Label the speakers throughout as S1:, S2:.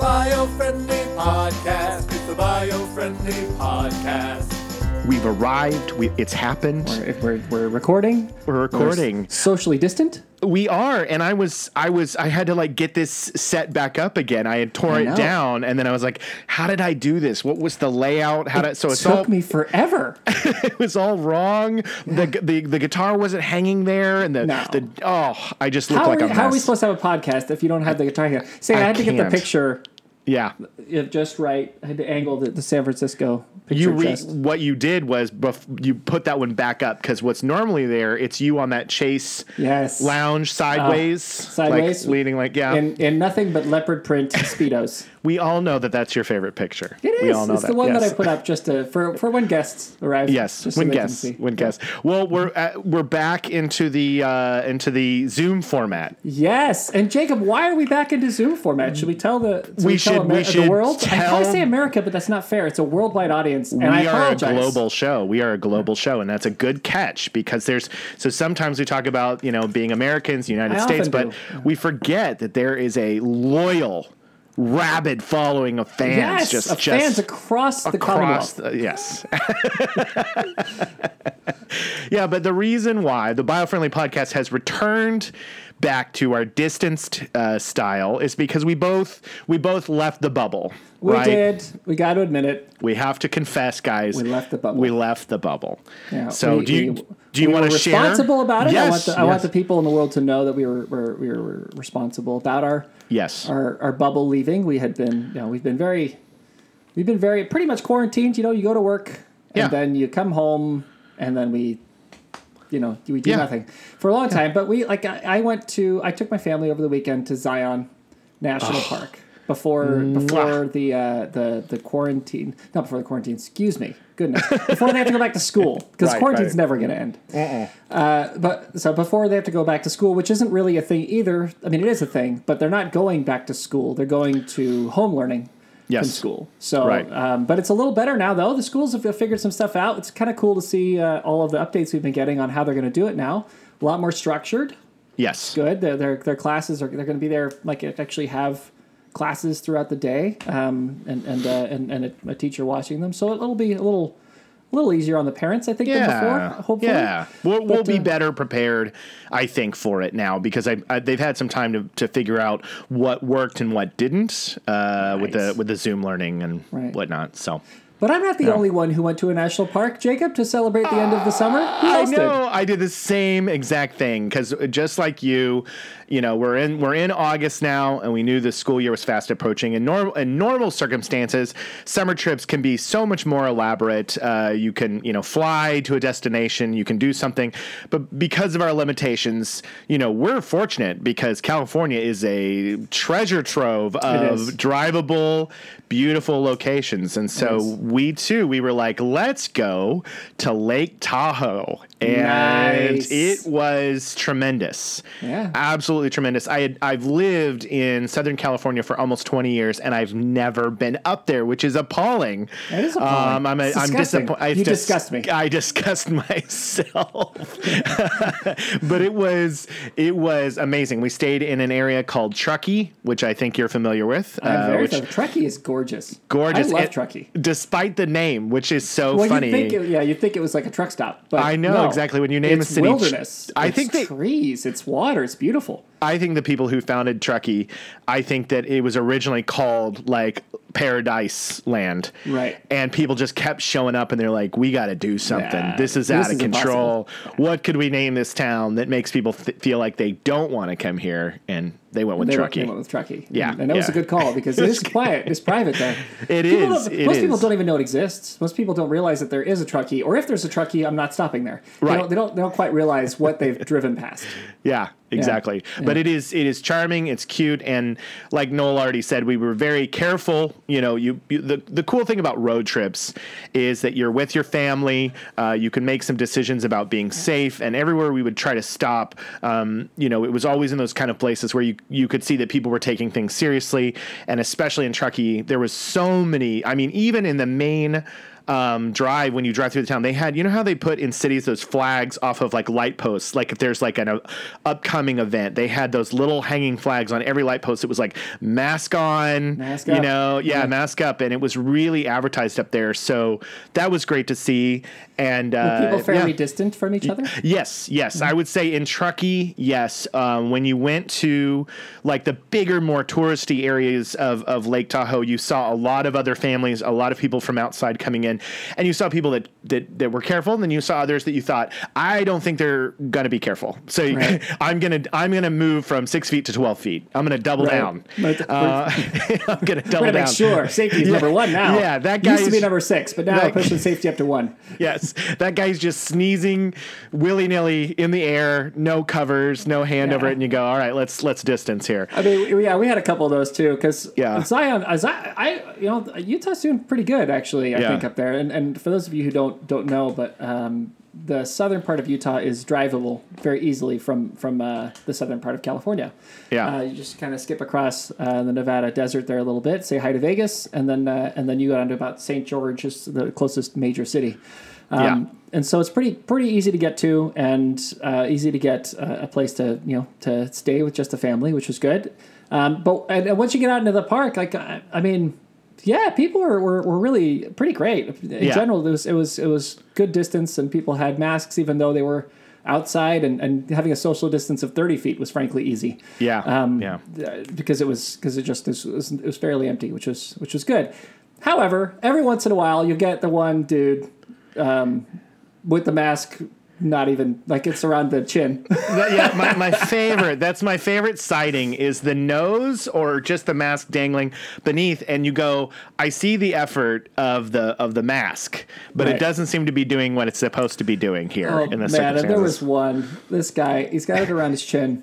S1: bio friendly podcast. It's the bio friendly podcast.
S2: We've arrived. We, it's happened.
S3: If we're, we're recording,
S2: We're recording.
S3: socially distant.
S2: We are, and I was, I was, I had to like get this set back up again. I had tore
S3: I
S2: it down, and then I was like, "How did I do this? What was the layout? How did?" So it
S3: took
S2: all,
S3: me forever.
S2: it was all wrong. The, the the guitar wasn't hanging there, and the
S3: No.
S2: the oh, I just looked
S3: How,
S2: like
S3: are,
S2: a mess.
S3: how are we supposed to have a podcast if you don't have the guitar here? Say, I,
S2: I
S3: had to get the picture
S2: yeah,
S3: uh, just right. I had to angle the, the San Francisco picture
S2: you re- what you did was bef- you put that one back up because what's normally there, it's you on that chase
S3: Yes.
S2: lounge sideways,
S3: sideways.
S2: like leaning like yeah.
S3: in, in nothing but leopard print speedos.
S2: We all know that that's your favorite picture.
S3: It
S2: We all know
S3: it's
S2: that.
S3: the one
S2: yes.
S3: that I put up just to, for for when guests arrive.
S2: Yes,
S3: so
S2: when
S3: can
S2: guests, when guests. Well, we're uh, we're back into the uh, into the Zoom format.
S3: Yes, and Jacob, why are we back into Zoom format? Should we tell the should
S2: We
S3: tell
S2: should- we
S3: Amer-
S2: should
S3: the world? I
S2: tell-
S3: to say America, but that's not fair. It's a worldwide audience, and
S2: we
S3: I
S2: are a global show. We are a global show, and that's a good catch because there's so sometimes we talk about you know being Americans, United
S3: I
S2: States, but
S3: do.
S2: we forget that there is a loyal, rabid following of fans.
S3: Yes,
S2: just
S3: of
S2: just
S3: fans across the
S2: across
S3: Commonwealth.
S2: the, yes yeah but the reason why the biofriendly podcast has returned back to our distanced uh, style is because we both we both left the bubble
S3: We
S2: right?
S3: did. We got to admit it.
S2: we have to confess guys
S3: We left the bubble.
S2: we left the bubble
S3: Yeah,
S2: so
S3: we-
S2: do you
S3: we-
S2: do you
S3: we
S2: want to share
S3: responsible about it?
S2: yes,
S3: I want the, I want the people in the world to know that we were, were we were responsible about our
S2: yes
S3: our, our bubble leaving. We had been, you know, we've been very, we've been very pretty much quarantined. You know, you go to work and
S2: Yeah.
S3: then you come home and then we, you know, we do
S2: Yeah.
S3: nothing for a long time. But we like I, I went to I took my family over the weekend to Zion National Park before before the uh, the the quarantine not before the quarantine. Excuse me, goodness, before they have to go back to school because
S2: Right,
S3: quarantine's
S2: right.
S3: never going to end. Uh, but so before they have to go back to school, which isn't really a thing either. I mean, it is a thing, but they're not going back to school. They're going to home learning
S2: yes
S3: from school. So,
S2: Right.
S3: um, but it's a little better now, though. The schools have figured some stuff out. It's kind of cool to see uh, all of the updates we've been getting on how they're going to do it now. A lot more structured.
S2: yes
S3: Good. Their their, their classes are they're going to be there like actually have classes throughout the day, um, and and uh, and and a, a teacher watching them. So it'll be a little. A little easier on the parents, I think, than before. Hopefully,
S2: Yeah, we'll, we'll be
S3: uh,
S2: better prepared, I think, for it now because I, I, they've had some time to, to figure out what worked and what didn't uh, with the with the Zoom learning and
S3: Right.
S2: whatnot. So
S3: But I'm not the only one who went to a national park, Jacob, to celebrate the end of the summer. Who
S2: I
S3: else did?
S2: know I did the same exact thing because just like you, you know, we're in we're in August now, and we knew the school year was fast approaching. In normal in normal circumstances, summer trips can be so much more elaborate. Uh, you can you know fly to a destination, you can do something, but because of our limitations, you know, we're fortunate because California is a treasure trove of drivable, beautiful locations, and so. We too we were like, let's go to Lake Tahoe, and
S3: Nice.
S2: it was tremendous.
S3: Yeah.
S2: absolutely tremendous. I had I've lived in Southern California for almost twenty years, and I've never been up there, which is appalling.
S3: That is appalling.
S2: Um, I'm a, I'm disappointed.
S3: You disgust me.
S2: I disgust myself. but it was it was amazing. We stayed in an area called Truckee, which I think you're familiar with.
S3: I'm
S2: uh,
S3: very
S2: which
S3: sorry. Truckee is gorgeous.
S2: gorgeous.
S3: I love
S2: It-
S3: Truckee.
S2: despite the name, which is so
S3: Well,
S2: funny.
S3: you think it, yeah, you think it was like a truck stop, but
S2: I know
S3: no.
S2: Exactly. When you name
S3: it's
S2: a city,
S3: wilderness.
S2: I
S3: It's
S2: think
S3: trees, it's water, it's beautiful.
S2: I think the people who founded Truckee, I think that it was originally called like Paradise Land.
S3: Right.
S2: And people just kept showing up and they're like, we got to do something. This is
S3: this
S2: out of
S3: is
S2: control. What could we name this town that makes people th- feel like they don't want to come here? And they went with
S3: They went,
S2: Truckee.
S3: they went with Truckee.
S2: Yeah,
S3: and that was a good call because it is quiet, it's private there.
S2: It
S3: People
S2: is, it
S3: most people don't even know it exists. Most people don't realize that there is a Truckee, or if there's a Truckee, I'm not stopping there.
S2: Right.
S3: They don't, they don't, they don't quite realize what they've driven past.
S2: Yeah, exactly. But it is it is charming. It's cute, and like Noel already said, we were very careful. You know, you, you the the cool thing about road trips is that you're with your family. Uh, you can make some decisions about being safe, and everywhere we would try to stop, um, you know, it was always in those kind of places where you you could see that people were taking things seriously, and especially in Truckee, there was so many. I mean, even in the main um, drive when you drive through the town. They had, you know how they put in cities those flags off of like light posts, like if there's like an uh, upcoming event, they had those little hanging flags on every light post. It was like mask on,
S3: Mask
S2: you know, yeah, mask up, and it was really advertised up there. So that was great to see. And uh,
S3: People fairly
S2: yeah.
S3: distant from each other.
S2: Yes, yes. I would say in Truckee, yes. Um, when you went to like the bigger, more touristy areas of, of Lake Tahoe, you saw a lot of other families, a lot of people from outside coming in, and you saw people that that, that were careful, and then you saw others that you thought, I don't think they're gonna be careful. So
S3: Right.
S2: I'm gonna I'm gonna move from six feet to twelve feet. I'm gonna double
S3: Right.
S2: down. Uh, I'm gonna double
S3: We're gonna
S2: down.
S3: make sure safety is
S2: Yeah.
S3: number one now.
S2: Yeah, that guy
S3: used to be number six, but now
S2: that-
S3: we're pushing safety up to one.
S2: yes, that guy's just sneezing willy nilly in the air, no covers, no hand
S3: Yeah.
S2: over it, and you go, all right, let's let's distance here.
S3: I mean, yeah, we had a couple of those too. Because
S2: Yeah.
S3: Zion, as I, I, you know, Utah's doing pretty good actually. I
S2: Yeah.
S3: think up there. And and for those of you who don't don't know, but um, the southern part of Utah is drivable very easily from from uh, the southern part of California.
S2: Yeah.
S3: uh, you just kind of skip across uh, the Nevada desert there a little bit, say hi to Vegas, and then uh, and then you go down to about St. George, just the closest major city. Um,
S2: Yeah.
S3: And so it's pretty pretty easy to get to, and uh, easy to get uh, a place to you know to stay with just a family, which was good. Um, but and, and once you get out into the park, like I, I mean, yeah, people were, were, were really pretty great in
S2: Yeah.
S3: general. It was it was it was good distance, and people had masks even though they were outside, and, and having a social distance of thirty feet was frankly easy.
S2: Yeah,
S3: Um,
S2: yeah.
S3: uh, because it was because it just it was, it was fairly empty, which was which was good. However, every once in a while you get the one dude um, with the mask, not even like it's around the chin.
S2: Yeah, my, my favorite. That's my favorite sighting is the nose or just the mask dangling beneath, and you go, I see the effort of the of the mask, but it doesn't seem to be doing what it's supposed to be doing here
S3: Oh
S2: in the
S3: man, and there was one. This guy, he's got it around his chin.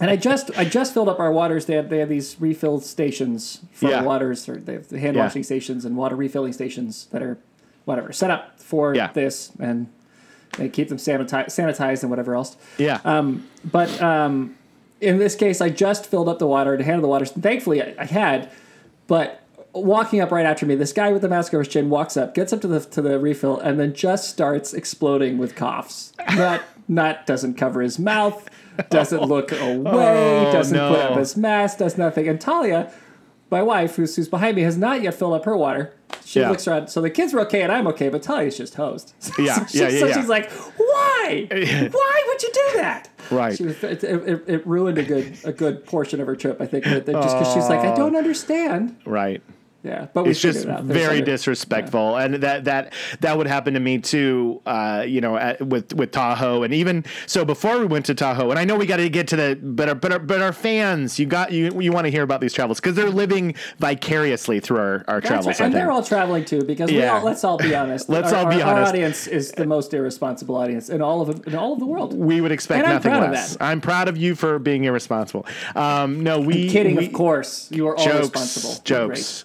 S3: And I just I just filled up our waters. They have they have these refill stations for
S2: Yeah.
S3: waters, or they have the hand
S2: Yeah.
S3: washing stations and water refilling stations that are whatever set up for
S2: Yeah.
S3: this, and they keep them sanitized, sanitized and whatever else.
S2: yeah,
S3: Um, but um, in this case, I just filled up the water to handle the water. Thankfully, I, I had. But walking up right after me, this guy with the mask over his chin walks up, gets up to the to the refill, and then just starts exploding with coughs. Not not doesn't cover his mouth, doesn't look away,
S2: Oh,
S3: doesn't put up his mask, does nothing. And Talia, my wife, who's, who's behind me, has not yet filled up her water. She
S2: Yeah.
S3: looks around. So the kids were okay, and I'm okay, but Talia's just hosed.
S2: Yeah,
S3: so, she-
S2: yeah, yeah,
S3: so
S2: yeah.
S3: she's like, "Why? Why would you do that?"
S2: Right.
S3: Was, it, it, it ruined a good a good portion of her trip. I think that, that just because she's like, I don't understand.
S2: right.
S3: Yeah, but
S2: it's just
S3: it
S2: very disrespectful, and that that that would happen to me too. Uh, you know, at, with with Tahoe, and even so before we went to Tahoe, and I know we got to get to the but our, but our, but our fans, you got you you want to hear about these travels because they're living vicariously through our our
S3: That's
S2: travels.
S3: right. And they're all traveling too, because we
S2: Yeah.
S3: all, let's all be honest.
S2: Let's
S3: Our-
S2: all be
S3: our, Our audience is the most irresponsible audience in all of in all of the world.
S2: we would expect
S3: And I'm
S2: nothing
S3: of
S2: less.
S3: that.
S2: I'm proud of you for being irresponsible. Um, no, we
S3: Kidding,
S2: we,
S3: of course. You are all
S2: jokes,
S3: responsible.
S2: Jokes.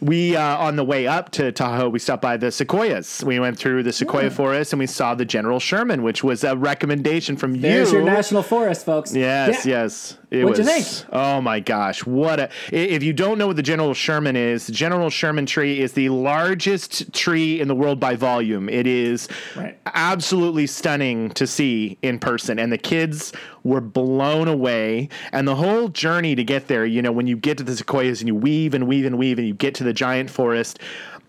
S2: We uh, on the way up to Tahoe, we stopped by the sequoias. We went through the sequoia
S3: Yeah.
S2: forest and we saw the General Sherman, which was a recommendation from
S3: There's
S2: you.
S3: your national forest, folks.
S2: Yes,
S3: Yeah.
S2: yes. It
S3: What'd you think?
S2: Oh my gosh, what a! If you don't know what the General Sherman is, the General Sherman tree is the largest tree in the world by volume. It is
S3: Right.
S2: absolutely stunning to see in person, and the kids were blown away. And the whole journey to get there, you know, when you get to the sequoias and you weave and weave and weave, and you get to the giant forest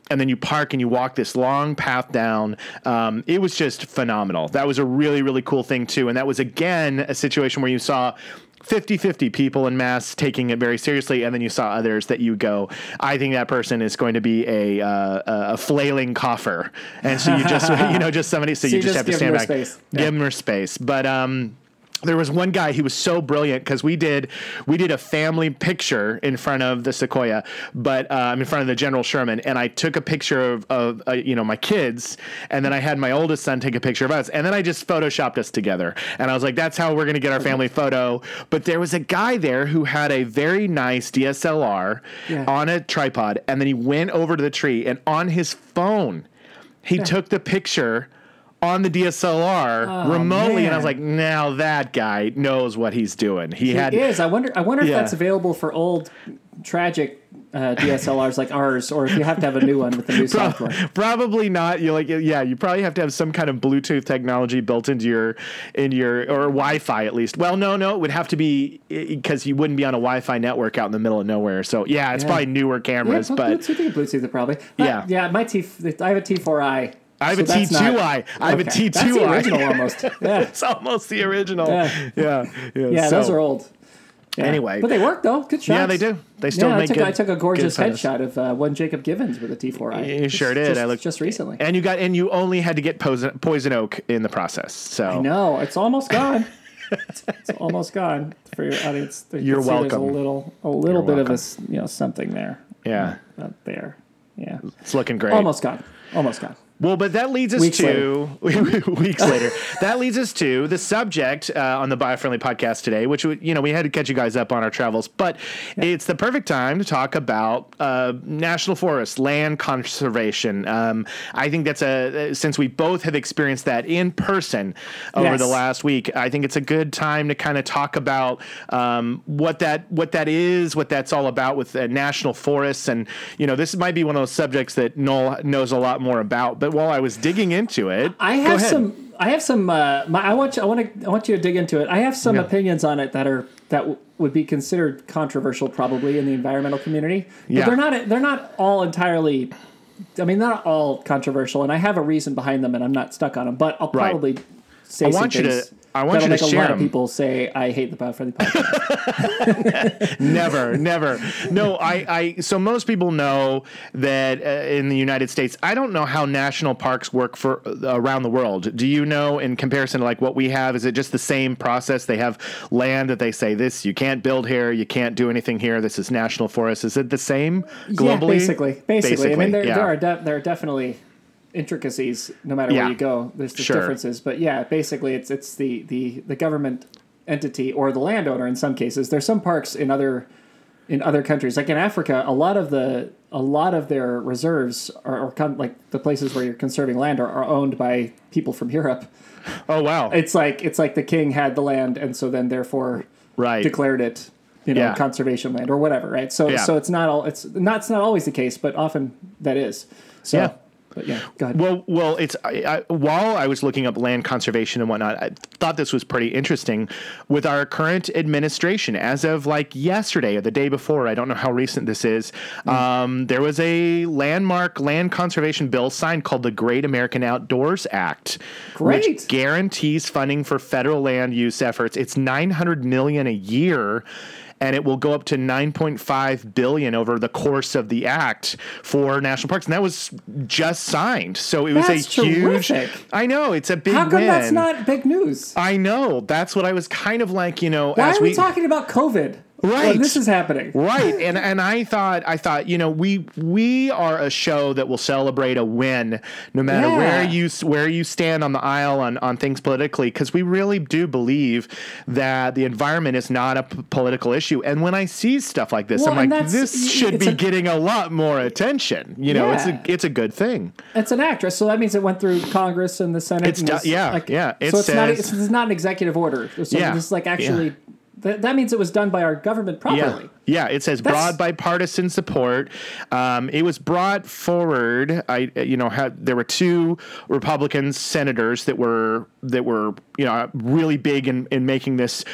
S2: and then you park and you walk this long path down. Um, it was just phenomenal. That was a really, really cool thing, too. And that was, again, a situation where you saw 50 50 people in mass taking it very seriously. And then you saw others that you go, I think that person is going to be a, uh, a flailing cougher. And so you just, you know, just somebody, so,
S3: So
S2: you just
S3: just
S2: have to stand back.
S3: space.
S2: Give
S3: Yeah.
S2: them their space. But, um, there was one guy he was so brilliant because we did we did a family picture in front of the sequoia but um, in front of the general sherman and i took a picture of, of uh, you know my kids and then i had my oldest son take a picture of us and then i just photoshopped us together. And i was like that's how we're going to get our family photo. But there was a guy there who had a very nice dslr
S3: Yeah.
S2: on a tripod and then he went over to the tree and on his phone he took the picture on the DSLR remotely, and I was like, "Now that guy knows what he's doing." He
S3: It
S2: had
S3: is. I wonder. I wonder if that's available for old tragic uh, DSLRs like ours, or if you have to have a new one with the new software.
S2: Probably not. You like yeah. You probably have to have some kind of Bluetooth technology built into your in your or Wi-Fi at least. Well, no, no, it would have to be because you wouldn't be on a Wi-Fi network out in the middle of nowhere. So yeah, it's
S3: Yeah.
S2: probably newer cameras,
S3: yeah,
S2: but
S3: Bluetooth, Bluetooth, probably.
S2: Yeah.
S3: yeah. My T, I have a T4i.
S2: I have
S3: so
S2: a
S3: that's
S2: T2i. I have a
S3: okay. That's the
S2: T2i.
S3: original almost. Yeah,
S2: it's almost the original.
S3: Yeah.
S2: Yeah, yeah.
S3: yeah,
S2: so-
S3: those are old. Yeah.
S2: Anyway.
S3: but they work though. Good shots.
S2: Yeah, they do. They still
S3: yeah, I
S2: make
S3: took,
S2: good.
S3: I took a gorgeous headshot of uh, one Jacob Givens with a T4i.
S2: You sure did.
S3: Just,
S2: I looked
S3: just recently.
S2: and you got and you only had to get poison, poison oak in the process. So
S3: No, it's almost gone. it's, it's almost gone for your audience. You
S2: You're
S3: There's a little, a little
S2: You're
S3: bit of
S2: welcome.
S3: a, s- you know, something there.
S2: yeah,
S3: Not there. Yeah.
S2: it's looking great.
S3: Almost gone. Almost gone.
S2: Well, but that leads us
S3: Weeks
S2: to weeks later. That leads us to the subject uh, on the Biofriendly podcast today, which you know we had to catch you guys up on our travels, but it's the perfect time to talk about uh, national forests, land conservation. Um, I think that's a since we both have experienced that in person over
S3: Yes.
S2: the last week. I think it's a good time to kind of talk about um, what that what that is, what that's all about with uh, national forests, and you know this might be one of those subjects that Noel knows a lot more about. But while I was digging into it,
S3: I have some. I have some. Uh, my, I want you. I want to. I want you to dig into it. I have some
S2: Yeah.
S3: opinions on it that are that w- would be considered controversial, probably in the environmental community. But
S2: Yeah.
S3: they're not. They're not all entirely. I mean, they're not all controversial, and I have a reason behind them, and I'm not stuck on them. But I'll
S2: Right.
S3: Say
S2: I want you to- I want you to
S3: make
S2: share
S3: a lot of
S2: 'em.
S3: people say I hate the biofriendly podcast.
S2: never, never. No, I, I. So most people know that uh, in the United States, I don't know how national parks work for uh, around the world. Do you know, in comparison to like what we have, is it just the same process? They have land that they say this you can't build here, you can't do anything here. This is national forest. Is it the same globally?
S3: Yeah, basically, basically. I mean, there,
S2: yeah.
S3: there are de- there are definitely intricacies no matter
S2: Yeah.
S3: where you go. There's just
S2: Sure.
S3: differences, but yeah, basically, it's it's the the the government entity or the landowner in some cases. There's some parks in other in other countries, like in Africa, a lot of the a lot of their reserves are, or con- like the places where you're conserving land are, are owned by people from Europe.
S2: Oh wow!
S3: It's like it's like the king had the land, and so then therefore
S2: right.
S3: declared it you know
S2: Yeah.
S3: conservation land or whatever right so
S2: Yeah.
S3: so it's not all it's not it's not always the case but often that is so
S2: Yeah.
S3: But yeah go ahead
S2: Well, well, it's I, I, while I was looking up land conservation and whatnot, I thought this was pretty interesting. With our current administration, as of like yesterday or the day before, I don't know how recent this is.
S3: Hmm.
S2: Um, there was a landmark land conservation bill signed called the Great American Outdoors Act,
S3: Great.
S2: which guarantees funding for federal land use efforts. It's nine hundred million a year. And it will go up to 9.5 billion over the course of the act for national parks, and that was just signed. So it was
S3: That's
S2: a huge.
S3: terrific.
S2: I know it's a big
S3: how come
S2: win.
S3: that's not big news
S2: I know that's what I was kind of like. You know,
S3: why
S2: as
S3: are we, talking about covid
S2: Right.
S3: when this is happening.
S2: Right. And and i thought i thought you know we we are a show that will celebrate a win no matter
S3: Yeah.
S2: where you where you stand on the aisle on on things politically because we really do believe that the environment is not a p- political issue. And when i see stuff like this
S3: Well,
S2: i'm like this should be
S3: a-
S2: getting a lot more attention. You know it's a it's a good thing.
S3: It's an actress so that means it went through congress and the senate
S2: It's
S3: and
S2: do-
S3: was,
S2: yeah,
S3: like,
S2: yeah, it
S3: so it's not
S2: says-
S3: it's, it's not an executive order. So
S2: Yeah,
S3: this is like actually that, that means it was done by our government properly
S2: Yeah, yeah. It says
S3: That's-
S2: broad bipartisan support. Um, it was brought forward. I, you know, had there were two Republican senators that were that were you know really big in in making this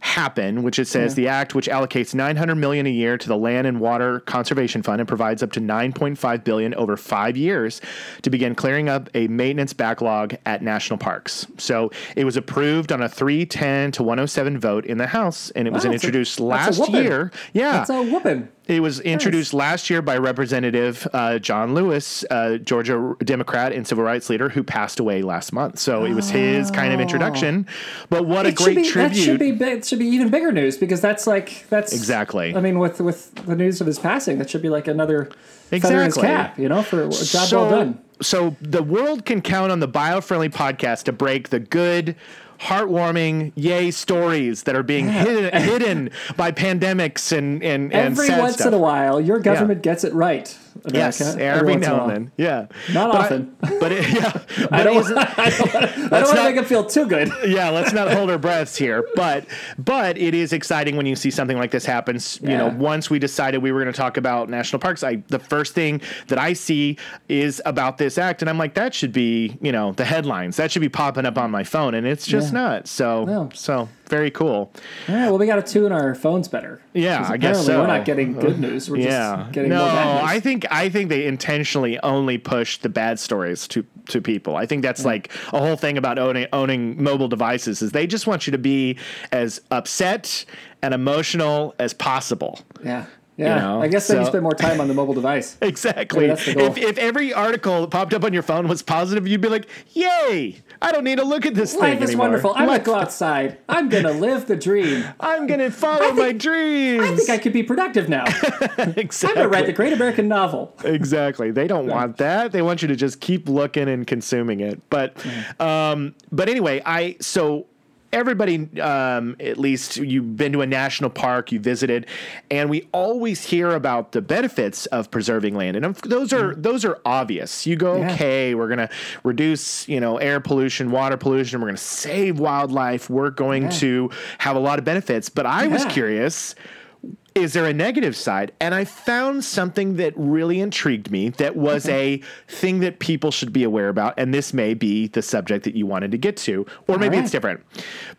S2: happen which it says the act which allocates 900 million a year to the land and water conservation fund and provides up to 9.5 billion over 5 years to begin clearing up a maintenance backlog at national parks. So it was approved on a 310 to 107 vote in the house and it was
S3: Wow, a-
S2: introduced
S3: a
S2: last year. Yeah.
S3: That's a whooping
S2: it was introduced last year by Representative uh, John Lewis, uh, Georgia Democrat and civil rights leader, who passed away last month. So it was his kind of introduction. But what a
S3: It should
S2: great
S3: be, That
S2: tribute!
S3: should be big, should be even bigger news because that's like that's
S2: Exactly.
S3: I mean, with with the news of his passing, that should be like another feather in his cap, you know, for a job
S2: so,
S3: well done.
S2: so the world can count on the biofriendly podcast to break the good. Heartwarming, yay stories that are being hidden, hidden by pandemics and and, and
S3: Every once
S2: stuff.
S3: in a while, your government gets it right. America.
S2: Yes, every,
S3: a
S2: now and then. Yeah.
S3: Not
S2: But I-
S3: often.
S2: but it, yeah.
S3: I don't, I don't, I don't want to make him feel too good.
S2: yeah, let's not hold our breaths here, but but it is exciting when you see something like this happen. You know, once we decided we were going to talk about national parks, I the first thing that I see is about this act, and I'm like, that should be you know the headlines. That should be popping up on my phone, and it's just
S3: Yeah.
S2: not. So
S3: No.
S2: so very cool.
S3: All right, well, we got to tune our phones better.
S2: Yeah, I guess so.
S3: We're not getting good news. We're
S2: yeah.
S3: just getting
S2: no,
S3: more bad news.
S2: I think I think they intentionally only push the bad stories to to people. I think that's like a whole thing about owning owning mobile devices is they just want you to be as upset and emotional as possible.
S3: yeah. Yeah,
S2: know,
S3: I guess then you spend more time on the mobile device.
S2: Exactly.
S3: Maybe that's the goal.
S2: If, if every article that popped up on your phone was positive, you'd be like, "Yay! I don't need to look at this
S3: Life
S2: thing
S3: is
S2: anymore.
S3: wonderful. I'm
S2: Life-
S3: gonna go outside. I'm gonna live the dream.
S2: I'm gonna follow my dreams."
S3: I think I could be productive now.
S2: Exactly.
S3: I'm gonna write the great American novel.
S2: exactly. They don't want that. They want you to just keep looking and consuming it. But, um, but anyway, I so everybody, um, at least you've been to a national park, you visited, and we always hear about the benefits of preserving land, and those are those are obvious. You go,
S3: Yeah.
S2: okay, we're gonna reduce, you know, air pollution, water pollution. We're gonna save wildlife. We're going
S3: Yeah.
S2: to have a lot of benefits. But I was curious is there a negative side? And I found something that really intrigued me that was a thing that people should be aware about. And this may be the subject that you wanted to get to, or maybe
S3: right.
S2: it's different.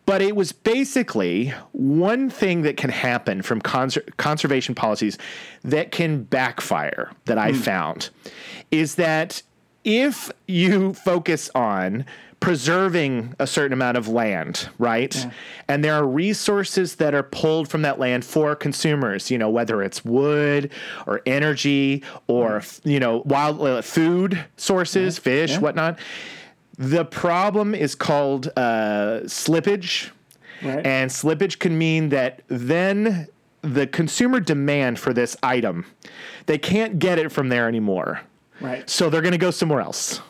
S2: But it was basically one thing that can happen from conser- conservation policies that can backfire that I hmm. found is that if you focus on preserving a certain amount of land, right? And there are resources that are pulled from that land for consumers, you know, whether it's wood or energy or, you know, wild uh, food sources, fish,
S3: Yeah.
S2: whatnot. The problem is called uh, slippage.
S3: Right.
S2: And slippage can mean that then the consumer demand for this item, they can't get it from there anymore.
S3: Right.
S2: So they're going to go somewhere else.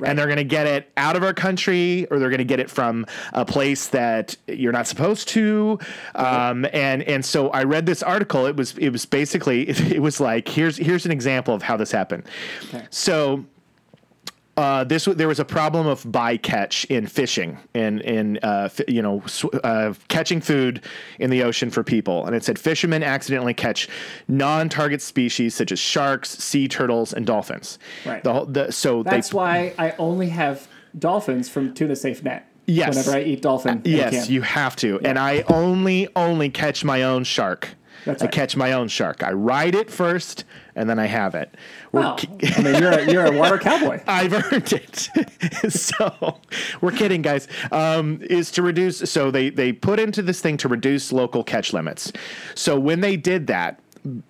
S3: Right.
S2: And they're going to get it out of our country, or they're going to get it from a place that you're not supposed to. Um, and and so I read this article. It was it was basically it, it was like here's here's an example of how this happened.
S3: Okay.
S2: So uh, this there was a problem of bycatch in fishing in in uh, you know sw- uh, catching food in the ocean for people, and it said fishermen accidentally catch non-target species such as sharks, sea turtles, and dolphins.
S3: Right.
S2: The, whole- the, so
S3: That's
S2: they
S3: why I only have dolphins from Tuna Safe Net.
S2: Yes.
S3: Whenever I eat dolphin. in
S2: Yes, you have to. And I only only catch my own shark.
S3: That's
S2: I
S3: right.
S2: catch my own shark. I ride it first, and then I have it. We're
S3: Wow.
S2: ki-
S3: I mean, you're a, you're a water cowboy.
S2: I've earned it. so we're kidding, guys. Um, is to reduce. So they they put into this thing to reduce local catch limits. So when they did that.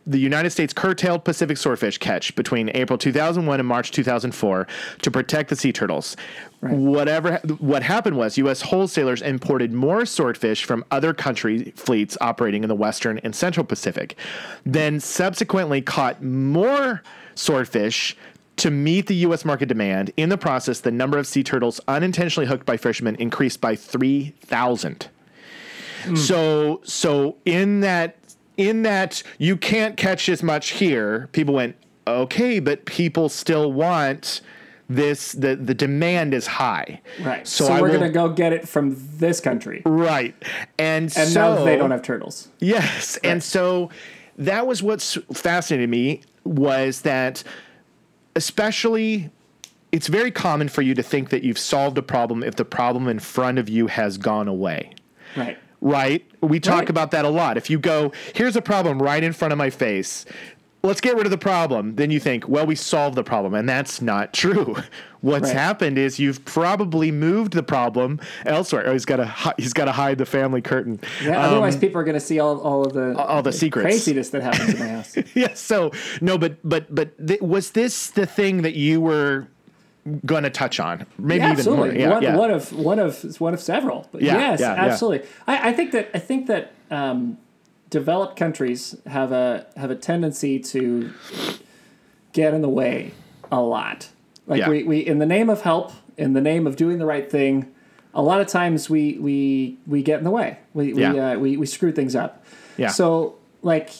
S2: The United States curtailed Pacific swordfish catch between April 2001 and March 2004 to protect the sea turtles. Whatever what happened was U.S. wholesalers imported more swordfish from other country fleets operating in the Western and Central Pacific, then subsequently caught more swordfish to meet the U.S. market demand. In the process, the number of sea turtles unintentionally hooked by fishermen increased by 3,000. Hmm. So, so in that, in that you can't catch as much here, people went, okay, but people still want this, the, the demand is high.
S3: Right.
S2: So,
S3: So, we're
S2: will-
S3: going to go get it from this country.
S2: Right. And,
S3: And
S2: so,
S3: now they don't have turtles.
S2: Yes, and so that was what's fascinated me was that, especially, it's very common for you to think that you've solved a problem if the problem in front of you has gone away.
S3: Right.
S2: Right? We talk
S3: Right.
S2: about that a lot. If you go, here's a problem right in front of my face. Let's get rid of the problem. Then you think, well, we solved the problem, and that's not true. What's
S3: Right.
S2: happened is you've probably moved the problem elsewhere. Oh, he's got to he's got to hide the family curtain.
S3: Yeah,
S2: Um,
S3: otherwise, people are going to see all, all of the
S2: all the secrets.
S3: craziness that happens in my house.
S2: yeah. So no, but but but th- was this the thing that you were going to touch on? Maybe
S3: Yeah,
S2: even more. Yeah,
S3: one,
S2: yeah.
S3: one of one of one of several. But
S2: Yeah,
S3: yes,
S2: yeah,
S3: absolutely. I, I think that I think that um, developed countries have a have a tendency to get in the way a lot. Like we, we in the name of help, in the name of doing the right thing, a lot of times we we we get in the way. We we uh, we, we screw things up.
S2: Yeah.
S3: So like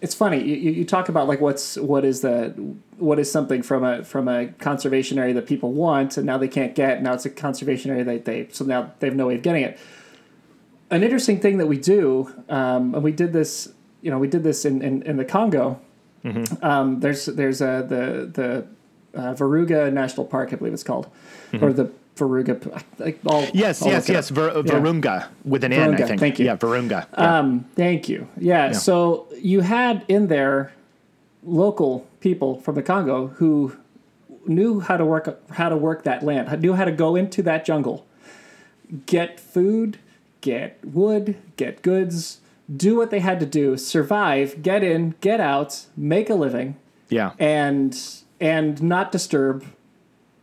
S3: it's funny you, you talk about like what's what is the what is something from a from a conservation area that people want and now they can't get now it's a conservation area that they so now they have no way of getting it. An interesting thing that we do um, and we did this you know we did this in in, in the congo. Um, there's there's a the the uh, Varuga National Park I believe it's called or the Varuga like all
S2: Yes, yes, yes. Vir- Virunga with an N, I think.
S3: thank you.
S2: Yeah, Virunga. Yeah.
S3: Um, thank you. Yeah, So you had in there local people from the Congo who knew how to work how to work that land, knew how to go into that jungle, get food, get wood, get goods, do what they had to do, survive, get in, get out, make a living,
S2: yeah.
S3: and and not disturb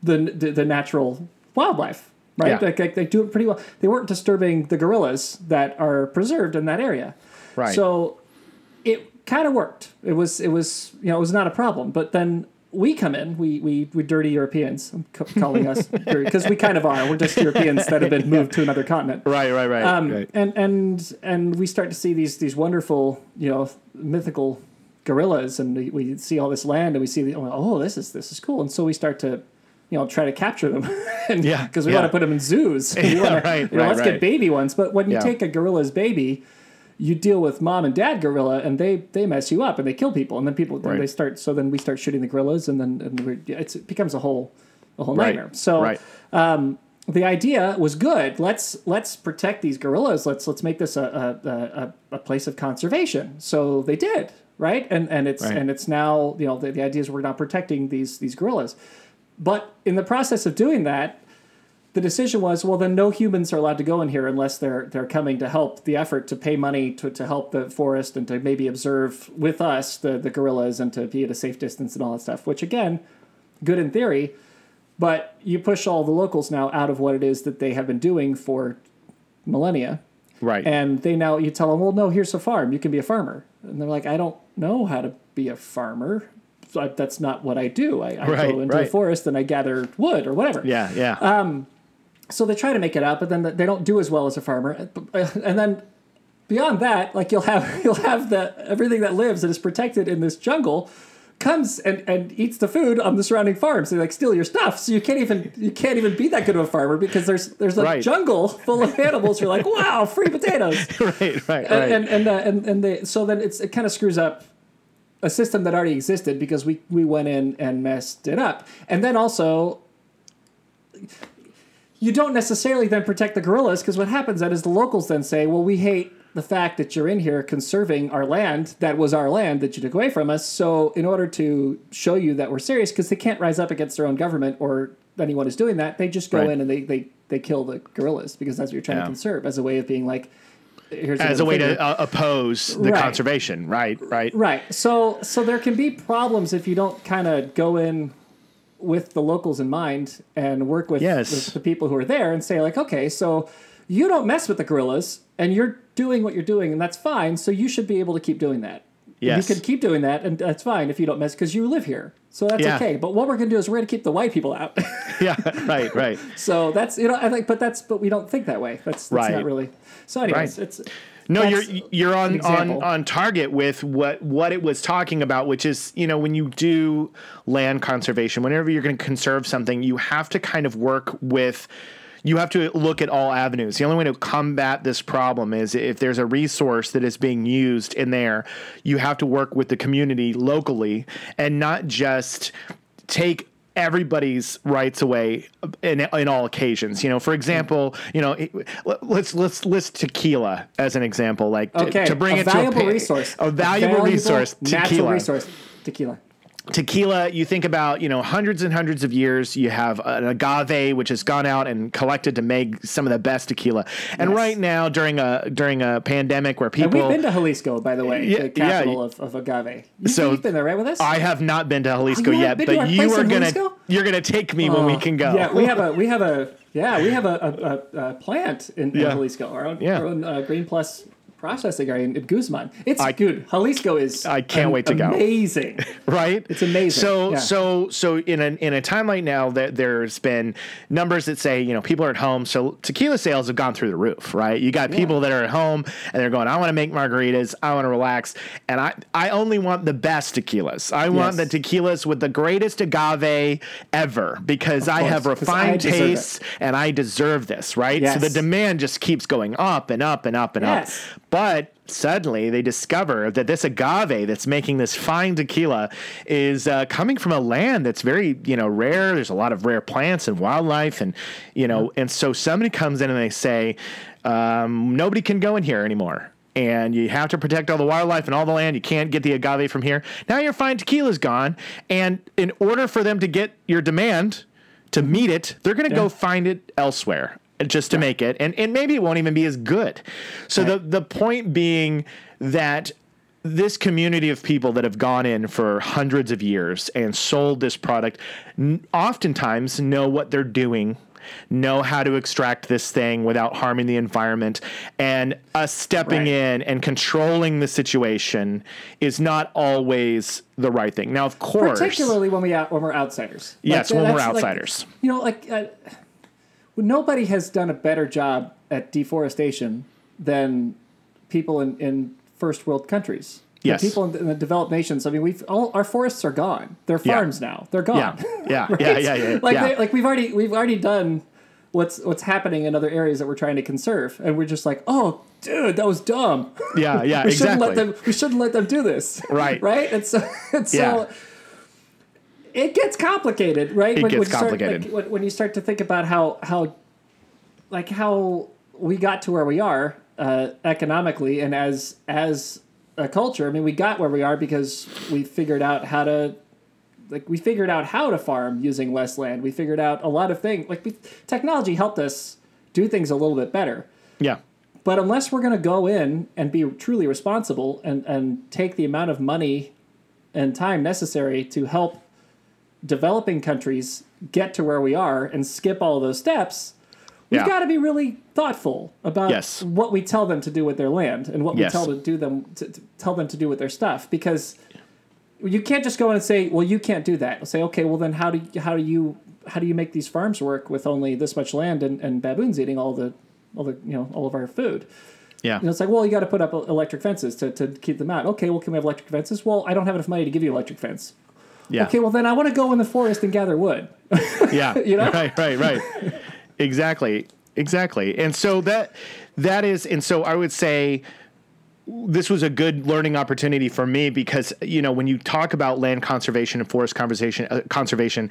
S3: the the, the natural wildlife. Right,
S2: Yeah.
S3: like, like they do it pretty well. They weren't disturbing the gorillas that are preserved in that area.
S2: Right.
S3: So it kind of worked. It was it was you know it was not a problem. But then we come in, we we we dirty Europeans. I'm c- calling us because we kind of are. We're just Europeans that have been moved to another continent.
S2: right, right, right.
S3: Um,
S2: right.
S3: and and and we start to see these these wonderful you know mythical gorillas, and we, we see all this land, and we see the, oh this is this is cool, and so we start to you know try to capture them, and
S2: Yeah,
S3: because we
S2: yeah.
S3: want to put them in zoos.
S2: Yeah,
S3: wanna,
S2: right,
S3: you know,
S2: right,
S3: let's
S2: right.
S3: get baby ones, but when you
S2: Yeah.
S3: take a gorilla's baby. You deal with mom and dad gorilla, and they they mess you up, and they kill people, and then people then they start. So then we start shooting the gorillas, and then and we're, it's, it becomes a whole a whole
S2: Right,
S3: nightmare. So
S2: right.
S3: um, the idea was good. Let's let's protect these gorillas. Let's let's make this a a, a, a place of conservation. So they did right, and and it's
S2: Right.
S3: and it's now you know the, the idea is we're now protecting these these gorillas, but in the process of doing that. The decision was well. Then no humans are allowed to go in here unless they're they're coming to help the effort to pay money to, to help the forest and to maybe observe with us the the gorillas and to be at a safe distance and all that stuff. Which again, good in theory, but you push all the locals now out of what it is that they have been doing for millennia.
S2: right.
S3: And they now, you tell them, well, no, here's a farm. You can be a farmer. And they're like, I don't know how to be a farmer. I- that's not what I do. I, I
S2: Right,
S3: go into
S2: right.
S3: the forest and I gather wood or whatever.
S2: yeah, yeah.
S3: uh, So they try to make it up, but then they don't do as well as a farmer. And then beyond that, like you'll have you'll have the everything that lives that is protected in this jungle comes and, and eats the food on the surrounding farms. They like steal your stuff, so you can't even you can't even be that good of a farmer because there's there's a
S2: Right.
S3: jungle full of animals. You're like, wow, free potatoes.
S2: right, right, right.
S3: And and and, uh, and and they so then it's it kind of screws up a system that already existed because we we went in and messed it up. And then also you don't necessarily then protect the gorillas because what happens then is the locals then say, well, we hate the fact that you're in here conserving our land that was our land that you took away from us. So in order to show you that we're serious, because they can't rise up against their own government or anyone is doing that, they just go
S2: Right.
S3: in and they, they they kill the gorillas because that's what you're trying
S2: Yeah.
S3: to conserve as a way of being like, here's
S2: As a way
S3: thing
S2: to uh, oppose the
S3: Right.
S2: conservation, right, right.
S3: Right. So so there can be problems if you don't kind of go in with the locals in mind and work with,
S2: Yes.
S3: with the people who are there and say like, okay, so you don't mess with the gorillas and you're doing what you're doing and that's fine. So you should be able to keep doing that.
S2: Yes.
S3: You can keep doing that and that's fine if you don't mess because you live here. So that's
S2: Yeah.
S3: okay. But what we're gonna do is we're gonna keep the white people out.
S2: Yeah, right, right.
S3: so that's you know I think but that's but we don't think that way. That's, that's
S2: Right.
S3: not really. So anyways,
S2: Right.
S3: it's
S2: No,
S3: that's
S2: you're you're on on on target with what what it was talking about, which is you know when you do land conservation, whenever you're going to conserve something, you have to kind of work with. You have to look at all avenues. The only way to combat this problem is if there's a resource that is being used in there, you have to work with the community locally and not just take everybody's rights away in, in all occasions. You know, for example, you know, let's let's list tequila as an example, like to,
S3: okay.
S2: to bring
S3: a
S2: it
S3: valuable
S2: to a,
S3: resource.
S2: a valuable, resource,
S3: natural
S2: tequila.
S3: resource, tequila.
S2: Tequila, you think about, you know, hundreds and hundreds of years. You have an agave, which has gone out and collected to make some of the best tequila. And
S3: Yes.
S2: right now, during a during a pandemic where
S3: And
S2: people,
S3: we've been to Jalisco, by the way,
S2: Yeah,
S3: the capital
S2: yeah.
S3: of, of agave. You,
S2: So,
S3: you've been there, right, with us?
S2: I have not been to Jalisco
S3: you
S2: yet,
S3: haven't been to our
S2: but you are gonna
S3: Jalisco?
S2: you're gonna take me when we can go.
S3: Yeah, we have a we have a yeah we have a, a, a, a plant in, in Jalisco, our own,
S2: Yeah.
S3: our own uh, Green Plus processing area in, Guzman. It's
S2: I-
S3: good. Jalisco is.
S2: I can't wait to go.
S3: Amazing.
S2: right?
S3: It's amazing.
S2: So
S3: Yeah.
S2: so so in a in a time like now that there's been numbers that say you know people are at home, so tequila sales have gone through the roof, right? You got people that are at home and they're going, I want to make margaritas, I want to relax, and I I only want the best tequilas. I want
S3: Yes.
S2: the tequilas with the greatest agave ever because I
S3: course,
S2: have refined tastes and I deserve this, right? So the demand just keeps going up and up and up and
S3: Yes.
S2: up. But suddenly they discover that this agave that's making this fine tequila is uh, coming from a land that's very, you know, rare. There's a lot of rare plants and wildlife, and you know, and so somebody comes in and they say, um, nobody can go in here anymore. And you have to protect all the wildlife and all the land. You can't get the agave from here. Now your fine tequila's gone. And in order for them to get your demand to meet it, they're going to go find it elsewhere just to make it. And, and maybe it won't even be as good. So the, the point being that this community of people that have gone in for hundreds of years and sold this product n- oftentimes know what they're doing know how to extract this thing without harming the environment and us stepping
S3: Right.
S2: in and controlling the situation is not always the right thing now of course
S3: Particularly when we out, when we're outsiders.
S2: Yes, when we're
S3: that's like-
S2: outsiders.
S3: you know, like uh, nobody has done a better job at deforestation than people in, in first world countries. The
S2: Yes.
S3: people in the, in the developed nations. I mean, we've all our forests are gone. They're
S2: Yeah.
S3: farms now. They're gone.
S2: yeah yeah
S3: Right?
S2: yeah yeah yeah,
S3: like
S2: yeah.
S3: they, like we've already we've already done what's what's happening in other areas that we're trying to conserve, and we're just like, oh, dude, that was dumb.
S2: yeah yeah
S3: we shouldn't
S2: exactly
S3: let them. We shouldn't let them do this.
S2: Right.
S3: Right. And so and so. It gets complicated, right?
S2: It gets
S3: you start-
S2: complicated.
S3: like, when, when you start to think about how how, like how we got to where we are uh, economically and as as a culture. I mean, we got where we are because we figured out how to like we figured out how to farm using less land. We figured out a lot of things. Like we, technology helped us do things a little bit better.
S2: yeah
S3: But unless we're going to go in and be truly responsible and, and take the amount of money and time necessary to help developing countries get to where we are and skip all those steps, we've
S2: Yeah.
S3: got to be really thoughtful about
S2: Yes.
S3: what we tell them to do with their land and what
S2: Yes.
S3: we tell to do them to, to tell them to do with their stuff because you can't just go in and say, "Well, you can't do that." I'll say, "Okay, well then how do you, how do you how do you make these farms work with only this much land and, and baboons eating all the all the you know all of our food?"
S2: yeah
S3: You know, it's like, well, you got to put up electric fences to, to keep them out. Okay, well, can we have electric fences? Well, I don't have enough money to give you an electric fence.
S2: Yeah
S3: Okay, well then I want to go in the forest and gather wood.
S2: yeah
S3: You know?
S2: right right right exactly exactly and so that that is and so i would say this was a good learning opportunity for me because you know when you talk about land conservation and forest conservation uh, conservation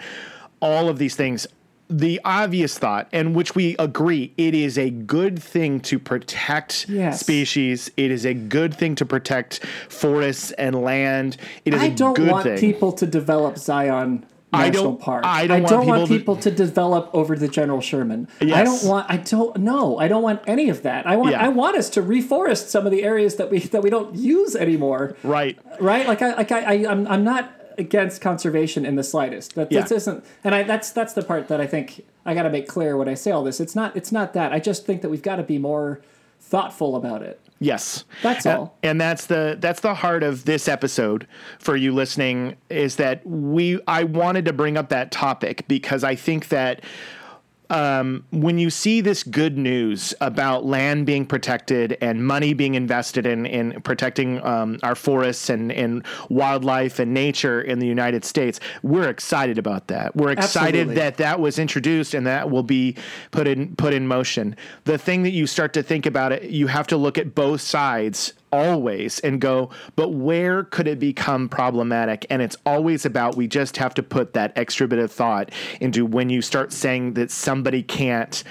S2: all of these things the obvious thought and which we agree it is a good thing to protect
S3: Yes.
S2: species it is a good thing to protect forests and land it is
S3: I
S2: a
S3: don't
S2: good
S3: want
S2: thing
S3: people to develop Zion
S2: I
S3: National
S2: don't-
S3: Park.
S2: I don't want
S3: want
S2: people
S3: people to, develop over the General Sherman. I don't want. I don't. No, I don't want any of that. I want.
S2: Yeah.
S3: I want us to reforest some of the areas that we that we don't use anymore.
S2: right
S3: right? Like I, like I, I I'm, I'm not against conservation in the slightest. That
S2: Yeah.
S3: this isn't, and I that's that's the part that I think I got to make clear when I say all this. It's not it's not that. I just think that we've got to be more thoughtful about it.
S2: Yes.
S3: That's all.
S2: And that's the that's the heart of this episode for you listening is that we I wanted to bring up that topic because I think that um, when you see this good news about land being protected and money being invested in in protecting um, our forests and, and wildlife and nature in the United States, we're excited about that. We're excited
S3: Absolutely.
S2: that that was introduced and that will be put in put in motion. The thing that you start to think about it, you have to look at both sides always and go, but where could it become problematic? And it's always about we just have to put that extra bit of thought into when you start saying that somebody can't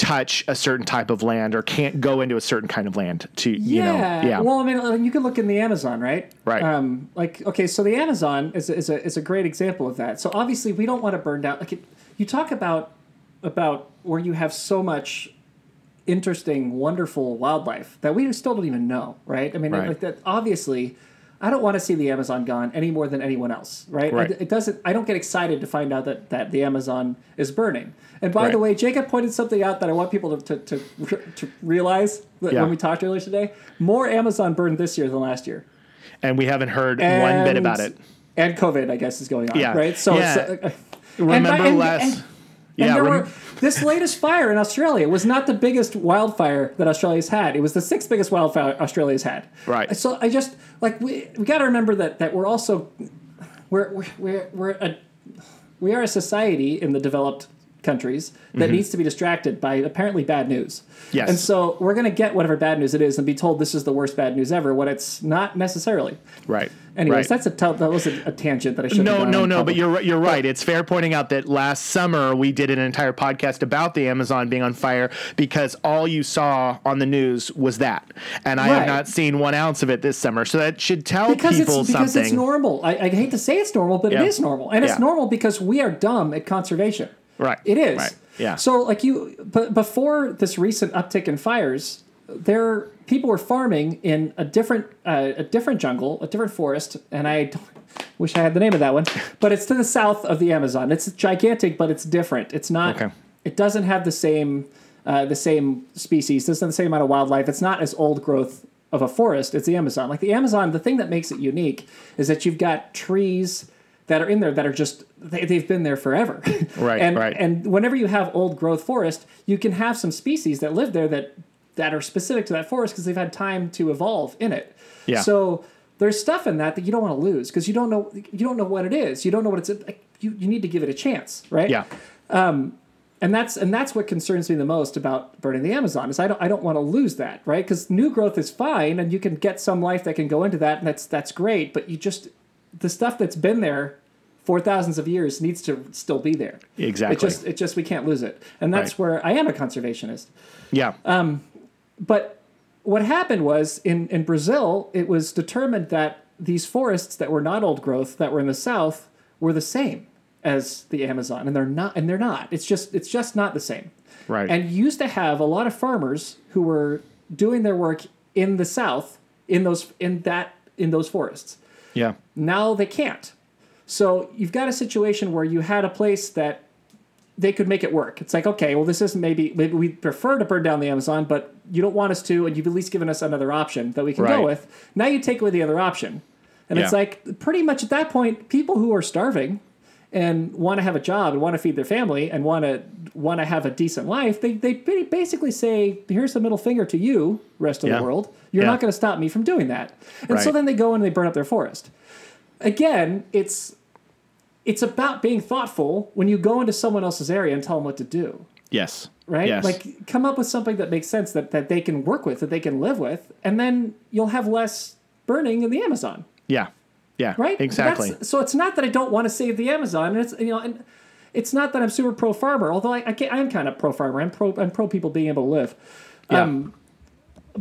S2: touch a certain type of land or can't go into a certain kind of land to you know yeah
S3: Well, I mean, uh, you can look in the Amazon, right?
S2: Right.
S3: Um, like, okay, so the Amazon is a, is a is a great example of that. So obviously, we don't want to burn down. Like, it, you talk about about where you have so much interesting, wonderful wildlife that we still don't even know, right? I mean,
S2: Right.
S3: like that. Obviously, I don't want to see the Amazon gone any more than anyone else, right?
S2: Right.
S3: It, it doesn't. I don't get excited to find out that that the Amazon is burning. And by the
S2: Right.
S3: way, Jacob pointed something out that I want people to to, to, to realize that
S2: Yeah.
S3: when we talked earlier today. More Amazon burned this year than last year.
S2: And we haven't heard one bit about it.
S3: And COVID, I guess, is going on.
S2: Yeah.
S3: Right. So
S2: Yeah.
S3: it's, uh,
S2: Remember
S3: and- and-
S2: last.
S3: and-
S2: yeah.
S3: and there were, this latest fire in Australia was not the biggest wildfire that Australia's had. It was the sixth biggest wildfire Australia's had.
S2: Right.
S3: So I just like we we got to remember that that we're also we're we're we're, we're a we are a society in the developed countries that needs to be distracted by apparently bad news.
S2: Mm-hmm. Yes.
S3: And so we're going to get whatever bad news it is and be told this is the worst bad news ever when it's not necessarily.
S2: right.
S3: Anyways,
S2: right.
S3: that's a that was a, a tangent that I should
S2: No, no, no. But you're right- you're right. It's fair pointing out that last summer we did an entire podcast about the Amazon being on fire because all you saw on the news was that, and I have not seen one ounce of it this summer. So that should tell
S3: because
S2: people
S3: it's because
S2: something.
S3: it's normal. I, I hate to say it's normal, but
S2: Yeah.
S3: it is normal, and it's normal because we are dumb at conservation.
S2: Right.
S3: It is.
S2: Right. Yeah.
S3: So like you, but before this recent uptick in fires, there people were farming in a different uh, a different jungle, a different forest, and I don't- wish I had the name of that one, but it's to the south of the Amazon. It's gigantic, but it's different. It's not.
S2: Okay.
S3: It doesn't have the same uh, the same species. Doesn't have the same amount of wildlife. It's not as old growth of a forest. It's the Amazon. Like the Amazon, the thing that makes it unique is that you've got trees that are in there that are just they, they've been there forever.
S2: Right,
S3: and
S2: right.
S3: and whenever you have old growth forest, you can have some species that live there that that are specific to that forest because they've had time to evolve in it.
S2: Yeah.
S3: So there's stuff in that that you don't want to lose because you don't know you don't know what it is. You don't know what it's like, you you need to give it a chance, right?
S2: yeah.
S3: Um, and that's and that's what concerns me the most about burning the Amazon is I don't I don't want to lose that right because new growth is fine and you can get some life that can go into that and that's that's great but you just the stuff that's been there for thousands of years needs to still be there
S2: Exactly.
S3: it just it just we can't lose it and that's
S2: Right.
S3: where I am a conservationist
S2: Yeah.
S3: Um, but what happened was in, in Brazil, it was determined that these forests that were not old growth that were in the south were the same as the Amazon, and they're not. And they're not. It's just it's just not the same.
S2: Right.
S3: And you used to have a lot of farmers who were doing their work in the south in those in that in those forests.
S2: Yeah.
S3: Now they can't. So you've got a situation where you had a place that they could make it work. It's like, okay, well, this isn't maybe maybe we prefer to burn down the Amazon, but you don't want us to, and you've at least given us another option that we can
S2: Right.
S3: go with. Now you take away the other option, and it's like pretty much at that point, people who are starving and want to have a job and want to feed their family and want to want to have a decent life, they they basically say, here's the middle finger to you, rest of
S2: Yeah.
S3: the world. You're
S2: Yeah.
S3: not going to stop me from doing that. And so then they go and they burn up their forest. Again, it's it's about being thoughtful when you go into someone else's area and tell them what to do,
S2: Yes.
S3: right?
S2: Yes.
S3: Like come up with something that makes sense that, that they can work with, that they can live with, and then you'll have less burning in the Amazon,
S2: yeah. Yeah.
S3: right?
S2: Exactly.
S3: That's- so it's not that I don't want to save the Amazon, and it's you know, and it's not that I'm super pro farmer, although I, I, I am kind of pro farmer. I'm pro I'm pro people being able to live.
S2: yeah.
S3: Um,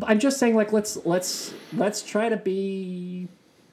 S3: I'm just saying, like let's let's let's try to be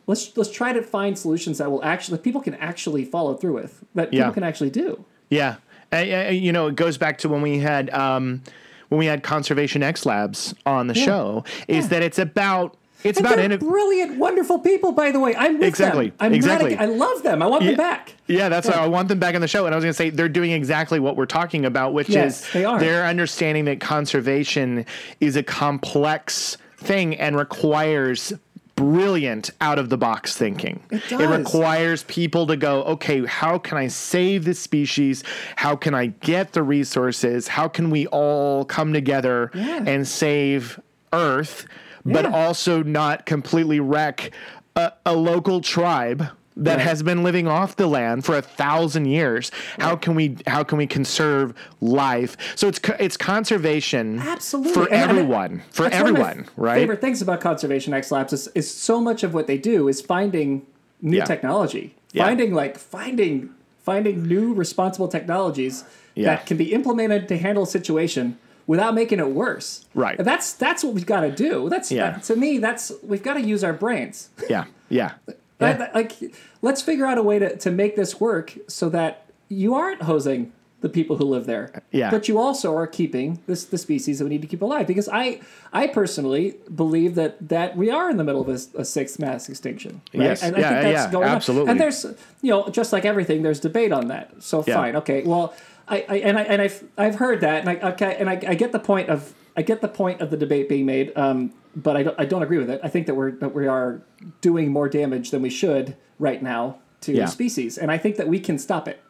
S3: let's let's try to find solutions that will actually that people can actually follow through with that
S2: Yeah.
S3: people can actually do.
S2: Yeah, and, and, you know, it goes back to when we had um, when we had Conservation X Labs on the show. Is
S3: Yeah.
S2: that it's about it's
S3: And
S2: about inno-
S3: brilliant, wonderful people, by the way. I'm
S2: Exactly,
S3: them. I'm
S2: exactly.
S3: I love them. I want them back.
S2: Yeah, that's why I want them back on the show. And I was going to say they're doing exactly what we're talking about, which
S3: Yes,
S2: is
S3: they are.
S2: they're understanding that conservation is a complex thing and requires brilliant out of the box thinking.
S3: It does.
S2: requires people to go, okay, how can I save this species? How can I get the resources? How can we all come together
S3: Yeah.
S2: and save Earth, but
S3: Yeah.
S2: also not completely wreck a, a local tribe that
S3: Right.
S2: has been living off the land for a thousand years. How can we how can we conserve life? So it's it's conservation
S3: Absolutely.
S2: for
S3: And-
S2: everyone, for
S3: That's one of my
S2: everyone, right?
S3: Favorite things about Conservation X Labs is, is so much of what they do is finding new
S2: Yeah.
S3: technology,
S2: Yeah.
S3: finding like finding finding new responsible technologies
S2: Yeah.
S3: that can be implemented to handle a situation without making it worse.
S2: Right.
S3: And that's that's what we've got to do. That's
S2: Yeah.
S3: that- to me. That's we've got to use our brains.
S2: Yeah, yeah,
S3: That- that- like, let's figure out a way to, to make this work so that you aren't hosing the the people who live there.
S2: Yeah.
S3: But you also are keeping this the species that we need to keep alive because I I personally believe that that we are in the middle of a, a sixth mass extinction. Right?
S2: Yes.
S3: And
S2: Yeah,
S3: I think that's
S2: yeah,
S3: going
S2: absolutely.
S3: on. And there's you know just like everything, there's debate on that. So
S2: Yeah.
S3: fine, okay. Well, I, I and I and I've I've heard that, and I okay, and I, I get the point of I get the point of the debate being made. Um, but I don't, I don't agree with it. I think that we're that we are doing more damage than we should right now to
S2: Yeah.
S3: species, and I think that we can stop it.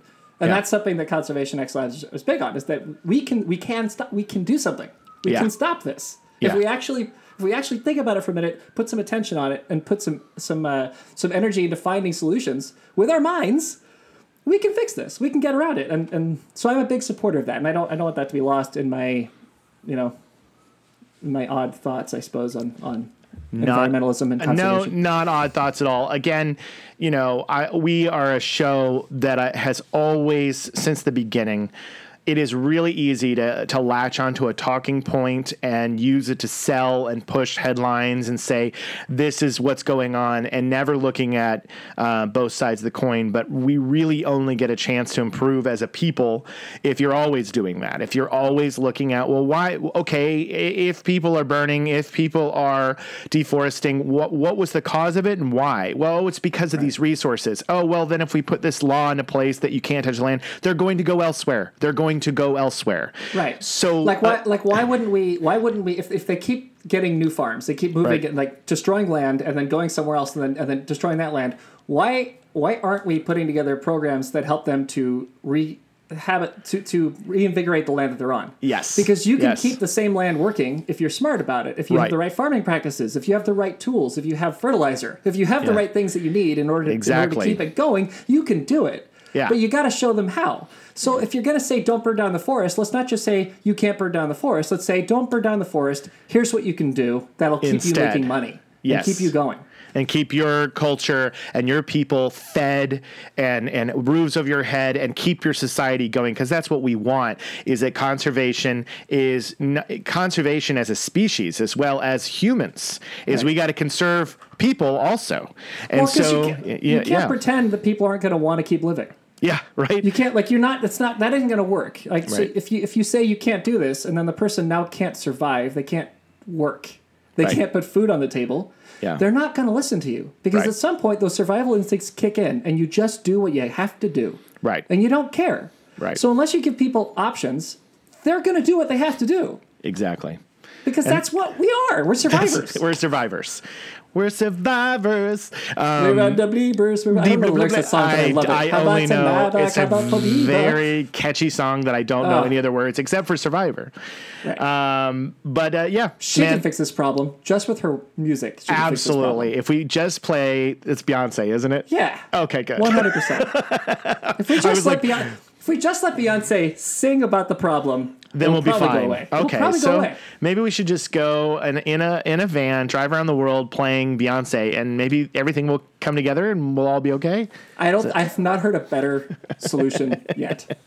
S3: And
S2: Yeah.
S3: that's something that Conservation X Labs is big on: is that we can we can stop we can do something. We
S2: Yeah.
S3: can stop this if we actually if we actually think about it for a minute, put some attention on it, and put some some uh, some energy into finding solutions with our minds. We can fix this. We can get around it, and and so I'm a big supporter of that. And I don't I don't want that to be lost in my, you know, my odd thoughts, I suppose, on on
S2: Not-
S3: environmentalism and conservation.
S2: No, not odd thoughts at all. Again, you know, I, we are a show that has always, since the beginning, it is really easy to, to latch onto a talking point and use it to sell and push headlines and say, this is what's going on, and never looking at uh, both sides of the coin. But we really only get a chance to improve as a people if you're always doing that. If you're always looking at, well, why, okay, if people are burning, if people are deforesting, what, what was the cause of it and why? Well, it's because of these resources. Oh, well, then if we put this law into place that you can't touch land, they're going to go elsewhere. They're going to go elsewhere.
S3: Right.
S2: So,
S3: like why
S2: uh,
S3: like why wouldn't we why wouldn't we if, if they keep getting new farms, they keep moving
S2: Right.
S3: it like destroying land and then going somewhere else and then and then destroying that land, why why aren't we putting together programs that help them to re habit to, to reinvigorate the land that they're on?
S2: Yes.
S3: Because you can
S2: Yes.
S3: keep the same land working if you're smart about it, if you
S2: Right.
S3: have the right farming practices, if you have the right tools, if you have fertilizer, if you have the right things that you need in order to, in order to keep it going, you can do it.
S2: Yeah.
S3: But you got to show them how. So if you're going to say don't burn down the forest, let's not just say you can't burn down the forest. Let's say don't burn down the forest. Here's what you can do that'll keep
S2: Instead.
S3: you making money
S2: Yes.
S3: and keep you going.
S2: and keep your culture and your people fed and and roofs over your head and keep your society going because that's what we want is that conservation is n- conservation as a species as well as humans is we got to conserve people also and
S3: Well,
S2: so
S3: you, can't,
S2: yeah
S3: can't
S2: yeah
S3: pretend that people aren't going to want to keep living.
S2: Yeah right
S3: You can't like you're not. It's not that isn't going to work. Like so if you if you say you can't do this, and then the person now can't survive, they can't work, they
S2: Right.
S3: can't put food on the table.
S2: Yeah.
S3: They're not going to listen to you because
S2: Right.
S3: at some point those survival instincts kick in, and you just do what you have to do.
S2: Right.
S3: And you don't care.
S2: Right.
S3: So unless you give people options, they're going to do what they have to do
S2: exactly
S3: because that's what we are. We're survivors.
S2: we're survivors we're survivors um,
S3: We're the. We're- I don't know the lyrics of the song, but I love it.
S2: I
S3: How
S2: only know it's a very catchy song that I don't know
S3: Oh.
S2: any other words except for Survivor. Um, but uh, yeah,
S3: She
S2: man,
S3: can fix this problem just with her music. She can fix this problem.
S2: absolutely. If we just play, it's Beyonce, isn't it?
S3: Yeah.
S2: Okay, good.
S3: One hundred percent. If we just let
S2: like-
S3: Beyonce, if we just let Beyonce sing about the problem,
S2: then we'll be fine.
S3: Go away. It'll
S2: Okay, so maybe we should just go in, in a in a van, drive around the world playing Beyonce, and maybe everything will come together and we'll all be okay.
S3: I don't. I've not heard a better solution yet.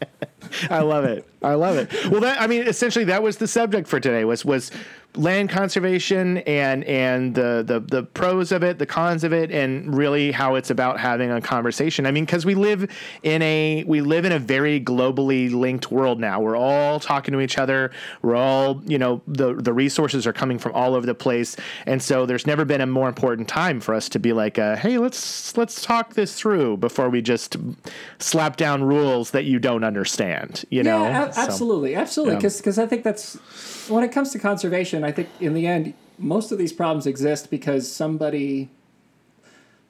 S2: I love it. I love it. Well, that I mean, essentially, that was the subject for today. Was was land conservation and and the the the pros of it, the cons of it, and really how it's about having a conversation. I mean, because we live in a we live in a very globally linked world now. We're all talking to each other. We're all you know the the resources are coming from all over the place, and so there's never been a more important time for us to be like, uh, hey, let's let's talk this through before we just slap down rules that you don't understand. You know,
S3: yeah, a-
S2: So-
S3: absolutely, absolutely.
S2: Yeah.
S3: Because I think that's when it comes to conservation. I think in the end, most of these problems exist because somebody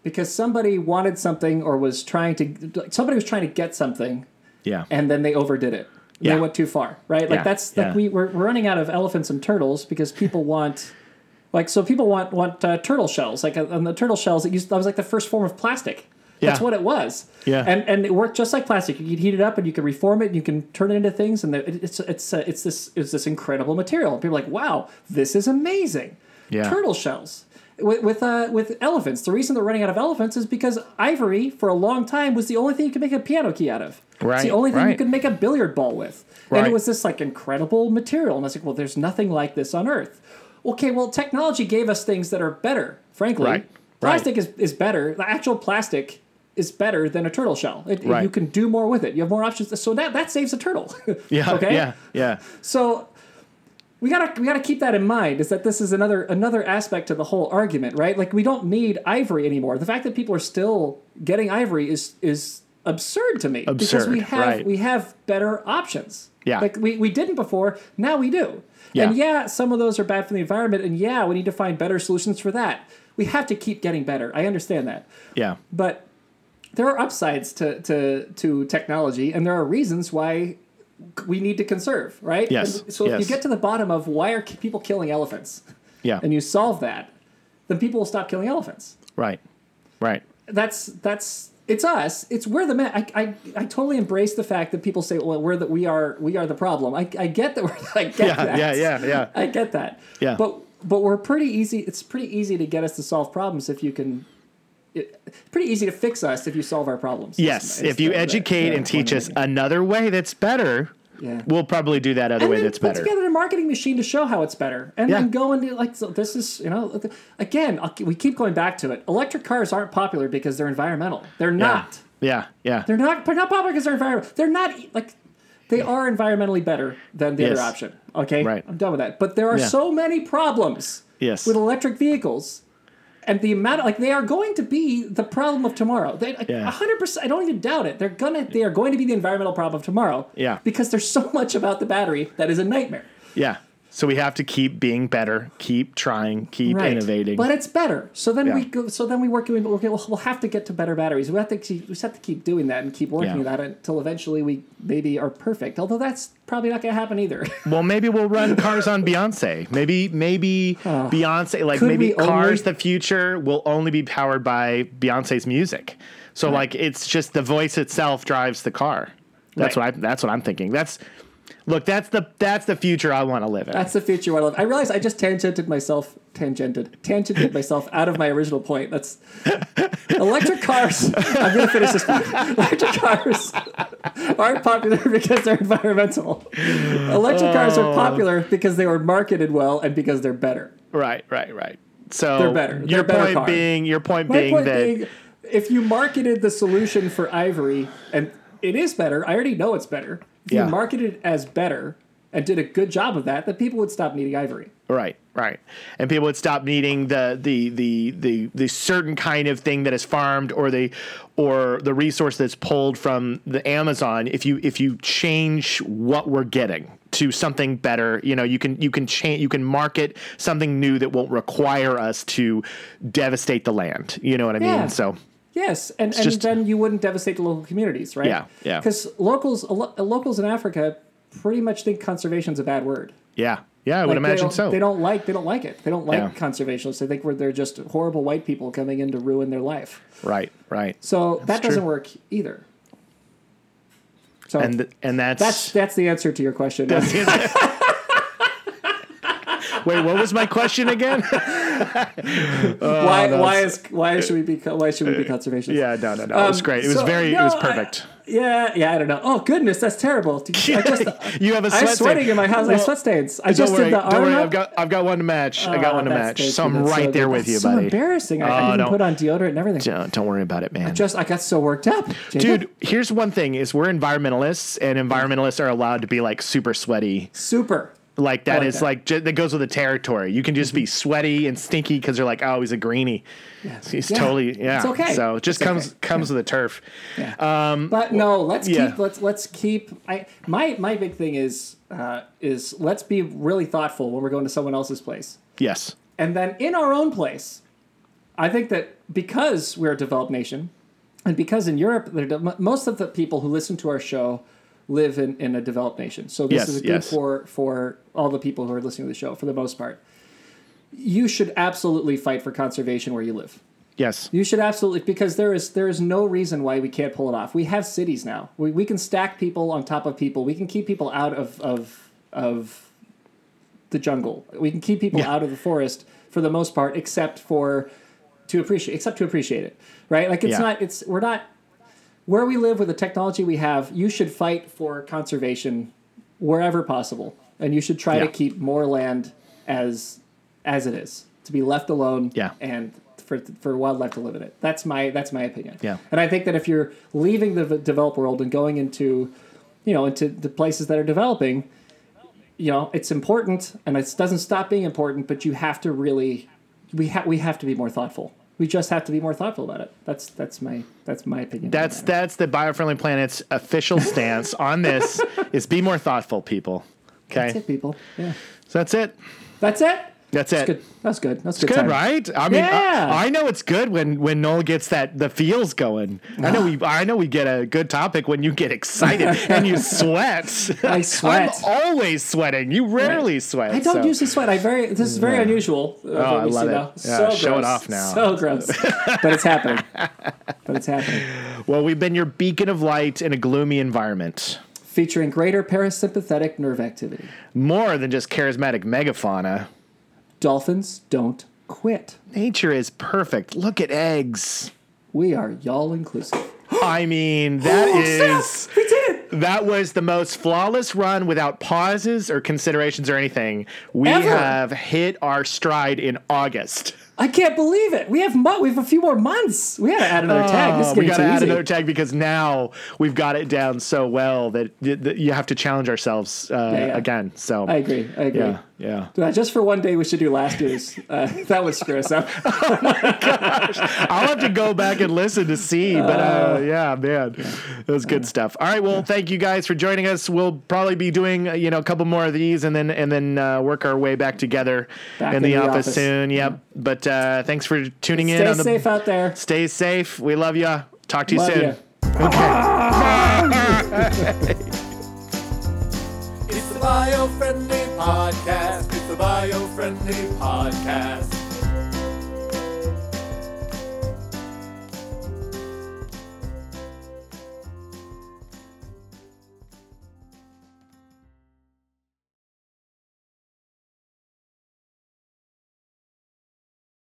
S3: because somebody wanted something or was trying to somebody was trying to get something
S2: yeah.
S3: and then they overdid it.
S2: Yeah.
S3: They went too far, right? Like
S2: Yeah,
S3: that's like
S2: yeah.
S3: we we're, we're running out of elephants and turtles because people want like so people want want uh, turtle shells like uh, on the turtle shells it used that was like the first form of plastic. That's
S2: Yeah.
S3: what it was.
S2: Yeah.
S3: And and it worked just like plastic. You could heat it up and you could reform it. and You can turn it into things, and the- it's it's uh, it's this it's this incredible material. And people are like, wow, this is amazing.
S2: Yeah.
S3: Turtle shells. With with, uh, with elephants, the reason they're running out of elephants is because ivory for a long time was the only thing you could make a piano key out of. It's
S2: Right,
S3: the only thing you could make a billiard ball with.
S2: Right.
S3: And it was this like incredible material. And I was like, well, there's nothing like this on Earth. Okay, well, technology gave us things that are better, frankly.
S2: Right, right.
S3: Plastic is, is better. The actual plastic is better than a turtle shell. It,
S2: Right.
S3: You can do more with it. You have more options. So that that saves a turtle.
S2: Yeah.
S3: Okay.
S2: Yeah. Yeah.
S3: So we gotta we gotta keep that in mind. Is that this is another another aspect to the whole argument, right? Like we don't need ivory anymore. The fact that people are still getting ivory is is absurd to me because
S2: Absurd,
S3: we have
S2: right.
S3: we have better options.
S2: Yeah.
S3: like we, we didn't before. Now we do.
S2: Yeah.
S3: And yeah, some of those are bad for the environment. And yeah, we need to find better solutions for that. We have to keep getting better. I understand that
S2: Yeah.
S3: but there are upsides to, to, to technology and there are reasons why we need to conserve right
S2: Yes,
S3: And so if you get to the bottom of why are people killing elephants
S2: Yeah.
S3: and you solve that then people will stop killing elephants
S2: Right. Right.
S3: that's that's it's us it's we're the man I, I, I totally embrace the fact that people say well we're the we are we are the problem i, I get that we're i get
S2: Yeah.
S3: that
S2: Yeah. Yeah. Yeah.
S3: I get that.
S2: Yeah.
S3: But but we're pretty easy. It's pretty easy to get us to solve problems if you can. It, pretty easy to fix us if you solve our problems.
S2: Yes. If you educate and teach us another way that's better,
S3: Yeah.
S2: we'll probably do that other
S3: and
S2: way that's
S3: put
S2: better.
S3: together a marketing machine to show how it's better, and
S2: Yeah.
S3: then go into like so this is you know again I'll, we keep going back to it. Electric cars aren't popular because they're environmental. They're not.
S2: Yeah. Yeah.
S3: They're not. They're not popular because they're environmental. They're not like. They are environmentally better than the
S2: Yes.
S3: other option. Okay,
S2: Right.
S3: I'm done with that. But there are
S2: Yeah.
S3: so many problems
S2: Yes.
S3: with electric vehicles, and the amount of, like they are going to be the problem of tomorrow. They like,
S2: Yeah.
S3: hundred percent. I don't even doubt it. They're gonna. They are going to be the environmental problem of tomorrow.
S2: Yeah.
S3: Because there's so much about the battery that is a nightmare.
S2: Yeah. So we have to keep being better, keep trying, keep innovating.
S3: But it's better. So then we go. So then we work. We, okay, we'll, we'll have to get to better batteries. We have to. Keep, we just have to keep doing that and keep working
S2: Yeah.
S3: at that until eventually we maybe are perfect. Although that's probably not going to happen either.
S2: well, maybe we'll run cars on Beyonce. Maybe, maybe oh. Beyonce, like maybe
S3: we only-
S2: cars, the future will only be powered by Beyonce's music. So like, it's just the voice itself drives the car. That's
S3: Right.
S2: what I. That's what I'm thinking. That's look. That's the that's the future I want to live in.
S3: That's the future I love. I realize I just tangented myself, tangented, tangented myself out of my original point. That's electric cars. I'm gonna finish this point. Electric cars aren't popular because they're environmental. Electric cars
S2: Oh.
S3: are popular because they were marketed well and because they're better.
S2: right, right, right. So
S3: They're better.
S2: Your
S3: They're better
S2: point
S3: car.
S2: being, your point
S3: My
S2: being
S3: point
S2: that
S3: being, if you marketed the solution for ivory and it is better, I already know it's better. If
S2: Yeah.
S3: you marketed it as better and did a good job of that, that people would stop needing ivory.
S2: Right, right. And people would stop needing the the the the the certain kind of thing that is farmed or the or the resource that's pulled from the Amazon if you if you change what we're getting to something better, you know, you can you can change you can market something new that won't require us to devastate the land. You know what I
S3: Yeah.
S2: mean? So
S3: Yes, and, and
S2: just-
S3: then you wouldn't devastate the local communities, right?
S2: Yeah, yeah.
S3: Because locals, lo- locals in Africa pretty much think conservation's a bad word.
S2: yeah. Yeah, I would
S3: Like, they
S2: imagine
S3: don't-
S2: so.
S3: They don't like they don't like it. They don't like
S2: Yeah.
S3: conservationists. They think we're they're just horrible white people coming in to ruin their life.
S2: Right, right.
S3: So that doesn't work either. So
S2: And and that's,
S3: that's that's the answer to your question.
S2: Wait, what was my question again?
S3: why why is why should we be why should we be conservationists?
S2: yeah, no, no, no. it was
S3: Um,
S2: great. It was
S3: so,
S2: very it
S3: no,
S2: was
S3: I-
S2: perfect.
S3: Yeah, yeah, I don't know. Oh goodness, that's terrible. I just,
S2: you have a sweat
S3: I'm sweating
S2: stain.
S3: in my house. I have sweat stains. I just
S2: worry,
S3: did the
S2: don't
S3: arm
S2: worry.
S3: up.
S2: I've got I've got one to match. I got
S3: Oh,
S2: one to match. So. I'm right
S3: so
S2: there
S3: good.
S2: with you,
S3: That's so
S2: buddy.
S3: embarrassing. I, I
S2: Oh,
S3: didn't put on deodorant and everything.
S2: Don't, don't worry about it, man.
S3: Just I got so worked up, Jacob.
S2: Dude, here's one thing: is we're environmentalists, and environmentalists are allowed to be like super sweaty.
S3: Super.
S2: Like that
S3: like
S2: is
S3: that.
S2: like j- that goes with the territory. You can just be sweaty and stinky because they're like, oh, he's a greenie. He's
S3: Yeah.
S2: totally yeah.
S3: It's okay.
S2: So it just
S3: It's
S2: comes
S3: okay.
S2: comes with the turf.
S3: But no, let's
S2: yeah.
S3: keep let's let's keep. I my my big thing is uh, is let's be really thoughtful when we're going to someone else's place,
S2: Yes.
S3: and then in our own place. I think that because we're a developed nation, and because in Europe, most of the people who listen to our show live in, in a developed nation. So this
S2: Yes,
S3: is good
S2: yes.
S3: for for all the people who are listening to the show for the most part. You should absolutely fight for conservation where you live.
S2: Yes.
S3: You should absolutely because there is there is no reason why we can't pull it off. We have cities now. We, we can stack people on top of people. We can keep people out of of of the jungle. We can keep people
S2: Yeah.
S3: out of the forest for the most part, except for to appreciate except to appreciate it. Right? Like it's
S2: Yeah.
S3: not it's we're not where we live with the technology we have, you should fight for conservation wherever possible. And you should try to keep more land as as it is. To be left alone
S2: Yeah.
S3: and for for wildlife to live in it. That's my that's my opinion.
S2: Yeah.
S3: And I think that if you're leaving the developed world and going into, you know, into the places that are developing, you know, it's important, and it doesn't stop being important. But you have to really, we have we have to be more thoughtful. We just have to be more thoughtful about it. That's that's my that's my opinion.
S2: That's
S3: that.
S2: that's the biofriendly planet's official stance on this is be more thoughtful, people. Okay,
S3: That's it, people. Yeah.
S2: so that's it.
S3: That's it.
S2: That's it.
S3: That's good. That's good. That's good.
S2: Good, right? I mean,
S3: Yeah.
S2: I, I know it's good when when Noel gets that the feels going. I know we I know we get a good topic when you get excited and you sweat.
S3: I sweat.
S2: I'm always sweating. You rarely sweat.
S3: I don't
S2: so-
S3: usually sweat. I very. This is very unusual. Uh,
S2: Oh, I love it.
S3: now.
S2: Yeah,
S3: so
S2: show it off now.
S3: So gross, but it's happening. But it's happening.
S2: Well, we've been your beacon of light in a gloomy environment.
S3: Featuring greater parasympathetic nerve activity.
S2: More than just charismatic megafauna.
S3: Dolphins don't quit.
S2: Nature is perfect. Look at eggs.
S3: We are y'all inclusive.
S2: I mean, that is
S3: We did it.
S2: that was the most flawless run without pauses or considerations or anything. We
S3: Ever.
S2: have hit our stride in August.
S3: I can't believe it. We have mo- we have a few more months. We gotta add another tag. This is
S2: Oh, we got to
S3: too
S2: add
S3: easy.
S2: another tag because now we've got it down so well that, that you have to challenge ourselves uh,
S3: Yeah, yeah.
S2: again. So
S3: I agree. I agree.
S2: yeah, yeah.
S3: Uh, just for one day, we should do last year's. Uh, that would screw us up. Gosh.
S2: I'll have to go back and listen to see, but uh, yeah, man, it was good stuff. All right, well, thank you guys for joining us. We'll probably be doing uh, you know a couple more of these, and then and then uh, work our way back together
S3: Back
S2: in the,
S3: in the
S2: office,
S3: office.
S2: soon. Yep. But uh, thanks for tuning in.
S3: Stay
S2: on the,
S3: safe out there.
S2: Stay safe. We love you. Talk to you
S3: Love
S2: soon.
S3: ya.
S1: It's the bio friendly podcast. It's the bio friendly podcast.